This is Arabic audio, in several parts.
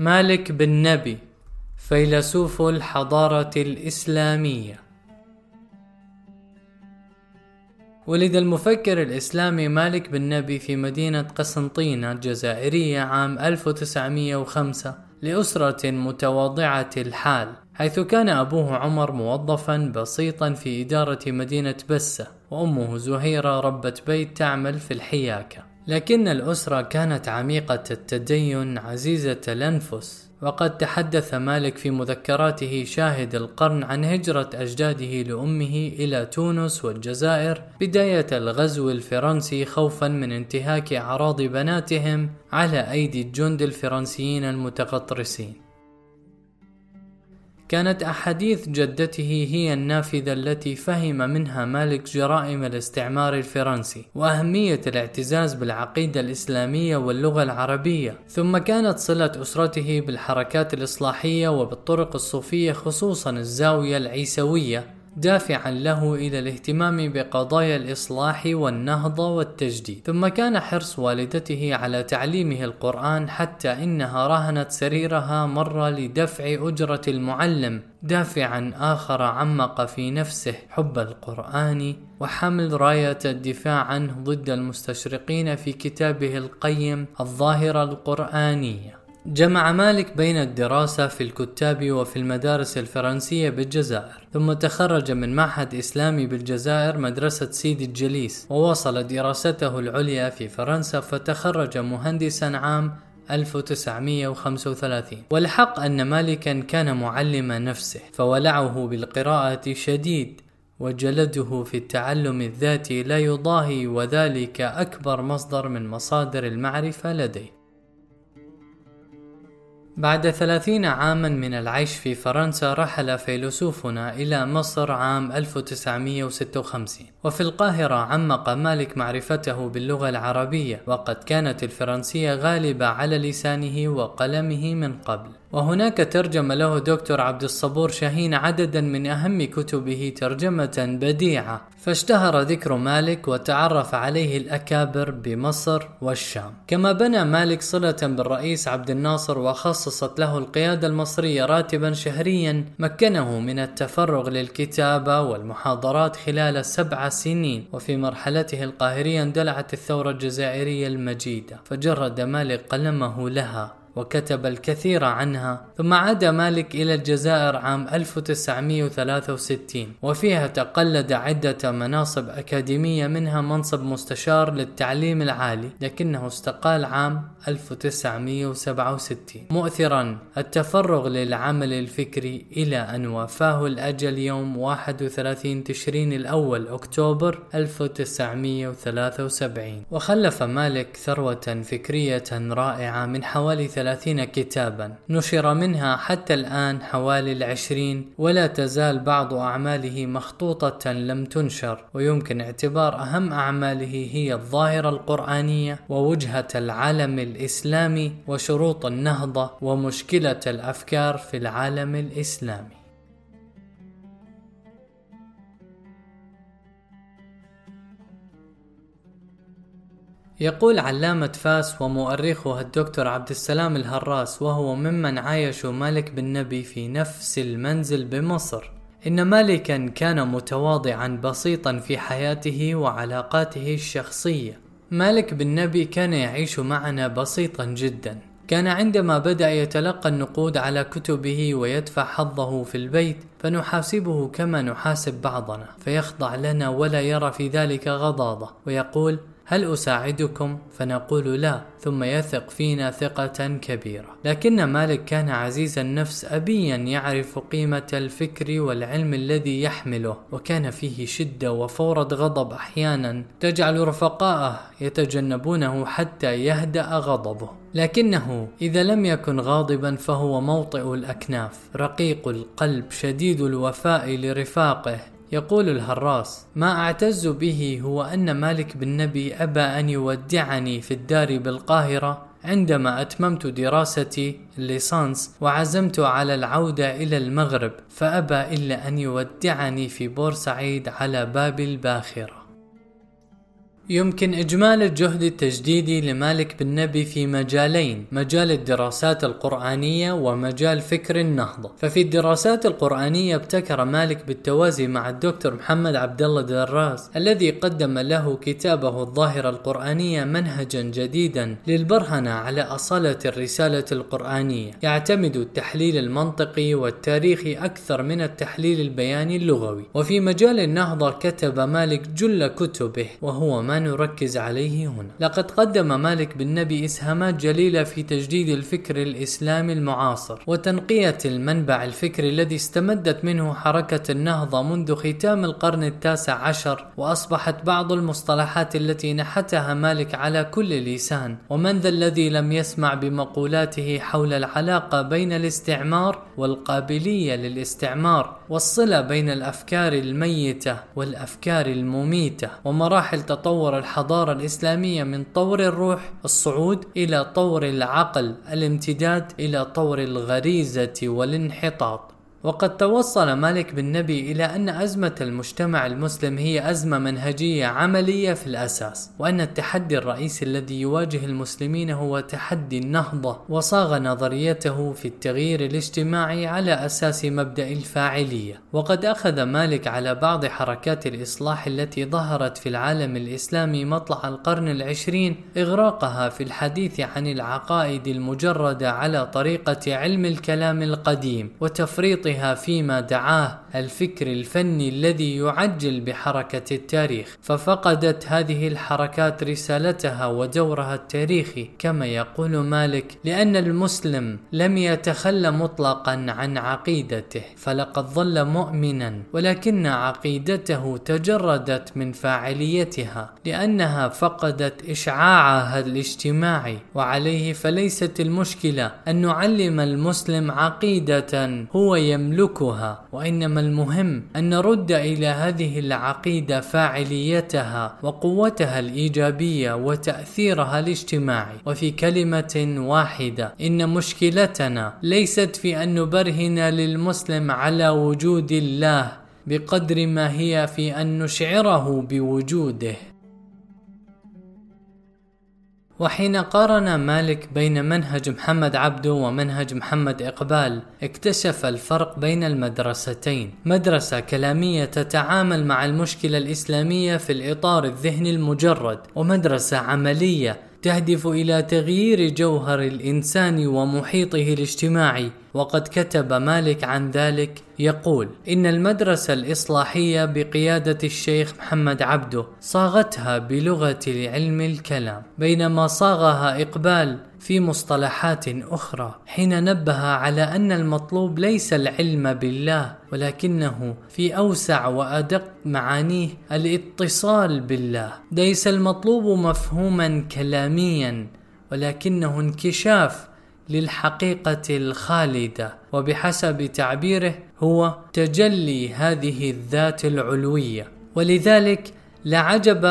مالك بن نبي فيلسوف الحضارة الإسلامية. ولد المفكر الإسلامي مالك بن نبي في مدينة قسنطينة الجزائرية عام 1905 لأسرة متواضعة الحال حيث كان أبوه عمر موظفا بسيطا في إدارة مدينة بسة وأمه زهيرة ربة بيت تعمل في الحياكة. لكن الأسرة كانت عميقة التدين عزيزة الأنفس. وقد تحدث مالك في مذكراته شاهد القرن عن هجرة أجداده لأمه إلى تونس والجزائر بداية الغزو الفرنسي خوفا من انتهاك أعراض بناتهم على أيدي الجند الفرنسيين المتغطرسين. كانت أحاديث جدته هي النافذة التي فهم منها مالك جرائم الاستعمار الفرنسي وأهمية الاعتزاز بالعقيدة الإسلامية واللغة العربية. ثم كانت صلة أسرته بالحركات الإصلاحية وبالطرق الصوفية خصوصا الزاوية العيسوية. دافعا له إلى الاهتمام بقضايا الإصلاح والنهضه والتجديد. ثم كان حرص والدته على تعليمه القرآن حتى إنها رهنت سريرها مرة لدفع أجرة المعلم دافعا آخر عمق في نفسه حب القرآن وحمل راية الدفاع عنه ضد المستشرقين في كتابه القيم الظاهرة القرآنية. جمع مالك بين الدراسة في الكتاب وفي المدارس الفرنسية بالجزائر ثم تخرج من معهد إسلامي بالجزائر مدرسة سيدي الجليس وواصل دراسته العليا في فرنسا فتخرج مهندسا عام 1935 والحق أن مالكا كان معلم نفسه فولعه بالقراءة شديد وجلده في التعلم الذاتي لا يضاهي وذلك أكبر مصدر من مصادر المعرفة لديه. بعد ثلاثين عاما من العيش في فرنسا رحل فيلسوفنا إلى مصر عام 1956 وفي القاهرة عمق مالك معرفته باللغة العربية وقد كانت الفرنسية غالبة على لسانه وقلمه من قبل. وهناك ترجم له دكتور عبد الصبور شاهين عددا من أهم كتبه ترجمة بديعة. فاشتهر ذكر مالك وتعرف عليه الأكابر بمصر والشام. كما بنى مالك صلة بالرئيس عبد الناصر وخصصت له القيادة المصرية راتبا شهريا مكنه من التفرغ للكتابة والمحاضرات خلال سبع سنين وفي مرحلته القاهرية اندلعت الثورة الجزائرية المجيدة فجرد مالك قلمه لها. وكتب الكثير عنها ثم عاد مالك إلى الجزائر عام 1963 وفيها تقلد عدة مناصب أكاديمية منها منصب مستشار للتعليم العالي لكنه استقال عام 1967 مؤثرا التفرغ للعمل الفكري إلى أن وفاه الأجل يوم 31 تشرين الأول أكتوبر 1973 وخلف مالك ثروة فكرية رائعة من حوالي ثلاثين كتابا. نشر منها حتى الآن حوالي العشرين ولا تزال بعض أعماله مخطوطة لم تنشر. ويمكن اعتبار أهم أعماله هي الظاهرة القرآنية ووجهة العالم الإسلامي وشروط النهضة ومشكلة الأفكار في العالم الإسلامي. يقول علامة فاس ومؤرخها الدكتور عبد السلام الهراس وهو ممن عايشوا مالك بن نبي في نفس المنزل بمصر. إن مالكا كان متواضعا بسيطا في حياته وعلاقاته الشخصية. مالك بن نبي كان يعيش معنا بسيطا جدا. كان عندما بدأ يتلقى النقود على كتبه ويدفع حظه في البيت فنحاسبه كما نحاسب بعضنا فيخضع لنا ولا يرى في ذلك غضاضة ويقول هل أساعدكم؟ فنقول لا ثم يثق فينا ثقة كبيرة. لكن مالك كان عزيز النفس أبيا يعرف قيمة الفكر والعلم الذي يحمله وكان فيه شدة وفورة غضب أحيانا تجعل رفقاءه يتجنبونه حتى يهدأ غضبه. لكنه إذا لم يكن غاضبا فهو موطئ الأكناف رقيق القلب شديد الوفاء لرفاقه. يقول الهراس ما أعتز به هو أن مالك بن نبي أبى أن يودعني في الدار بالقاهرة عندما أتممت دراستي الليسانس وعزمت على العودة إلى المغرب فأبى إلا أن يودعني في بورسعيد على باب الباخرة. يمكن إجمال الجهد التجديدي لمالك بن نبي في مجالين مجال الدراسات القرآنية ومجال فكر النهضة. ففي الدراسات القرآنية ابتكر مالك بالتوازي مع الدكتور محمد عبد الله دراس الذي قدم له كتابه الظاهرة القرآنية منهجا جديدا للبرهنة على أصالة الرسالة القرآنية. يعتمد التحليل المنطقي والتاريخي أكثر من التحليل البياني اللغوي. وفي مجال النهضة كتب مالك جل كتبه وهو ما نركز عليه هنا. لقد قدم مالك بن نبي إسهامات جليلة في تجديد الفكر الإسلامي المعاصر وتنقية المنبع الفكري الذي استمدت منه حركة النهضة منذ ختام القرن التاسع عشر وأصبحت بعض المصطلحات التي نحتها مالك على كل لسان. ومن ذا الذي لم يسمع بمقولاته حول العلاقة بين الاستعمار والقابلية للاستعمار والصلة بين الأفكار الميتة والأفكار المميتة ومراحل تطور الحضارة الإسلامية من طور الروح الصعود إلى طور العقل الامتداد إلى طور الغريزة والانحطاط. وقد توصل مالك بن نبي إلى أن أزمة المجتمع المسلم هي أزمة منهجية عملية في الأساس وأن التحدي الرئيسي الذي يواجه المسلمين هو تحدي النهضة وصاغ نظريته في التغيير الاجتماعي على أساس مبدأ الفاعلية. وقد أخذ مالك على بعض حركات الإصلاح التي ظهرت في العالم الإسلامي مطلع القرن العشرين إغراقها في الحديث عن العقائد المجردة على طريقة علم الكلام القديم وتفريط تحقيقها فيما دعاه الفكر الفني الذي يعجل بحركة التاريخ ففقدت هذه الحركات رسالتها ودورها التاريخي كما يقول مالك لأن المسلم لم يتخلى مطلقا عن عقيدته فلقد ظل مؤمنا ولكن عقيدته تجردت من فاعليتها لأنها فقدت إشعاعها الاجتماعي وعليه فليست المشكلة أن نعلم المسلم عقيدة هو يملكها وإنما المهم أن نرد إلى هذه العقيدة فاعليتها وقوتها الإيجابية وتأثيرها الاجتماعي. وفي كلمة واحدة إن مشكلتنا ليست في أن نبرهن للمسلم على وجود الله بقدر ما هي في أن نشعره بوجوده. وحين قارن مالك بين منهج محمد عبده ومنهج محمد إقبال اكتشف الفرق بين المدرستين. مدرسة كلامية تتعامل مع المشكلة الإسلامية في الإطار الذهني المجرد ومدرسة عملية تهدف إلى تغيير جوهر الإنسان ومحيطه الاجتماعي. وقد كتب مالك عن ذلك يقول إن المدرسة الإصلاحية بقيادة الشيخ محمد عبده صاغتها بلغة علم الكلام بينما صاغها إقبال في مصطلحات أخرى حين نبه على أن المطلوب ليس العلم بالله ولكنه في أوسع وأدق معانيه الاتصال بالله. ليس المطلوب مفهوما كلاميا ولكنه انكشاف للحقيقة الخالدة وبحسب تعبيره هو تجلي هذه الذات العلوية. ولذلك لا عجب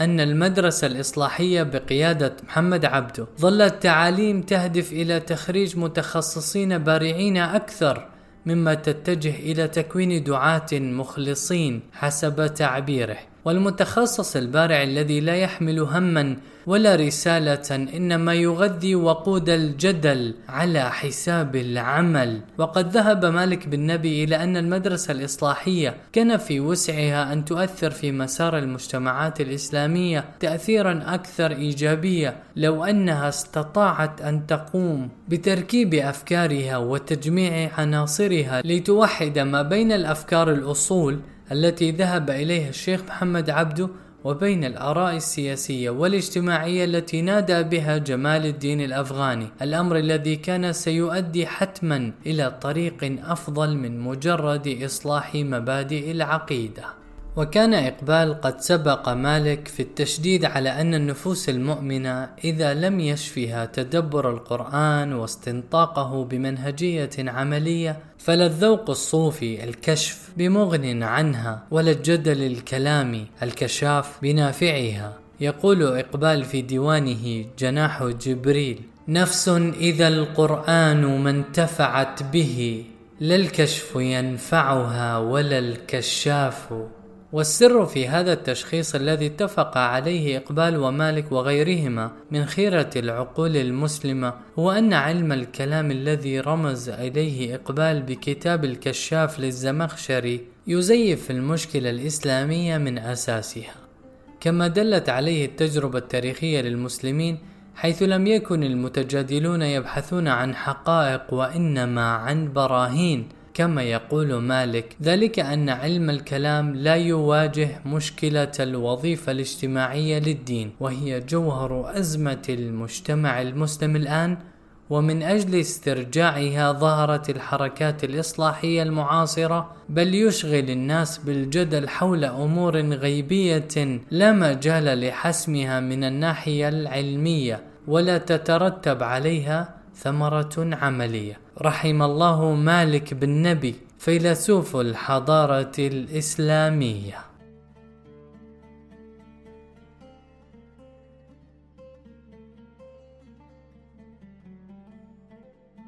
أن المدرسة الإصلاحية بقيادة محمد عبده ظلت تعاليم تهدف إلى تخريج متخصصين بارعين أكثر مما تتجه إلى تكوين دعاة مخلصين حسب تعبيره. والمتخصص البارع الذي لا يحمل هما ولا رسالة إنما يغذي وقود الجدل على حساب العمل. وقد ذهب مالك بن نبي إلى أن المدرسة الإصلاحية كان في وسعها أن تؤثر في مسار المجتمعات الإسلامية تأثيرا أكثر إيجابية لو أنها استطاعت أن تقوم بتركيب أفكارها وتجميع عناصرها لتوحد ما بين الأفكار الأصول التي ذهب إليها الشيخ محمد عبده وبين الآراء السياسية والاجتماعية التي نادى بها جمال الدين الأفغاني. الأمر الذي كان سيؤدي حتما إلى طريق أفضل من مجرد إصلاح مبادئ العقيدة. وكان إقبال قد سبق مالك في التشديد على أن النفوس المؤمنة إذا لم يشفها تدبر القرآن واستنطاقه بمنهجية عملية فلا الذوق الصوفي الكشف بمغن عنها ولا الجدل الكلامي الكشاف بنافعها. يقول إقبال في ديوانه جناح جبريل نفس إذا القرآن ما انتفعت به لا الكشف ينفعها ولا الكشاف والسر في هذا التشخيص الذي اتفق عليه إقبال ومالك وغيرهما من خيرة العقول المسلمة هو أن علم الكلام الذي رمز إليه إقبال بكتاب الكشاف للزمخشري يزيف المشكلة الإسلامية من أساسها. كما دلت عليه التجربة التاريخية للمسلمين حيث لم يكن المتجادلون يبحثون عن حقائق وإنما عن براهين كما يقول مالك ذلك أن علم الكلام لا يواجه مشكلة الوظيفة الاجتماعية للدين وهي جوهر أزمة المجتمع المسلم الآن ومن أجل استرجاعها ظهرت الحركات الإصلاحية المعاصرة بل يشغل الناس بالجدل حول أمور غيبية لا مجال لحسمها من الناحية العلمية ولا تترتب عليها ثمرة عملية. رحم الله مالك بن نبي فيلسوف الحضارة الإسلامية.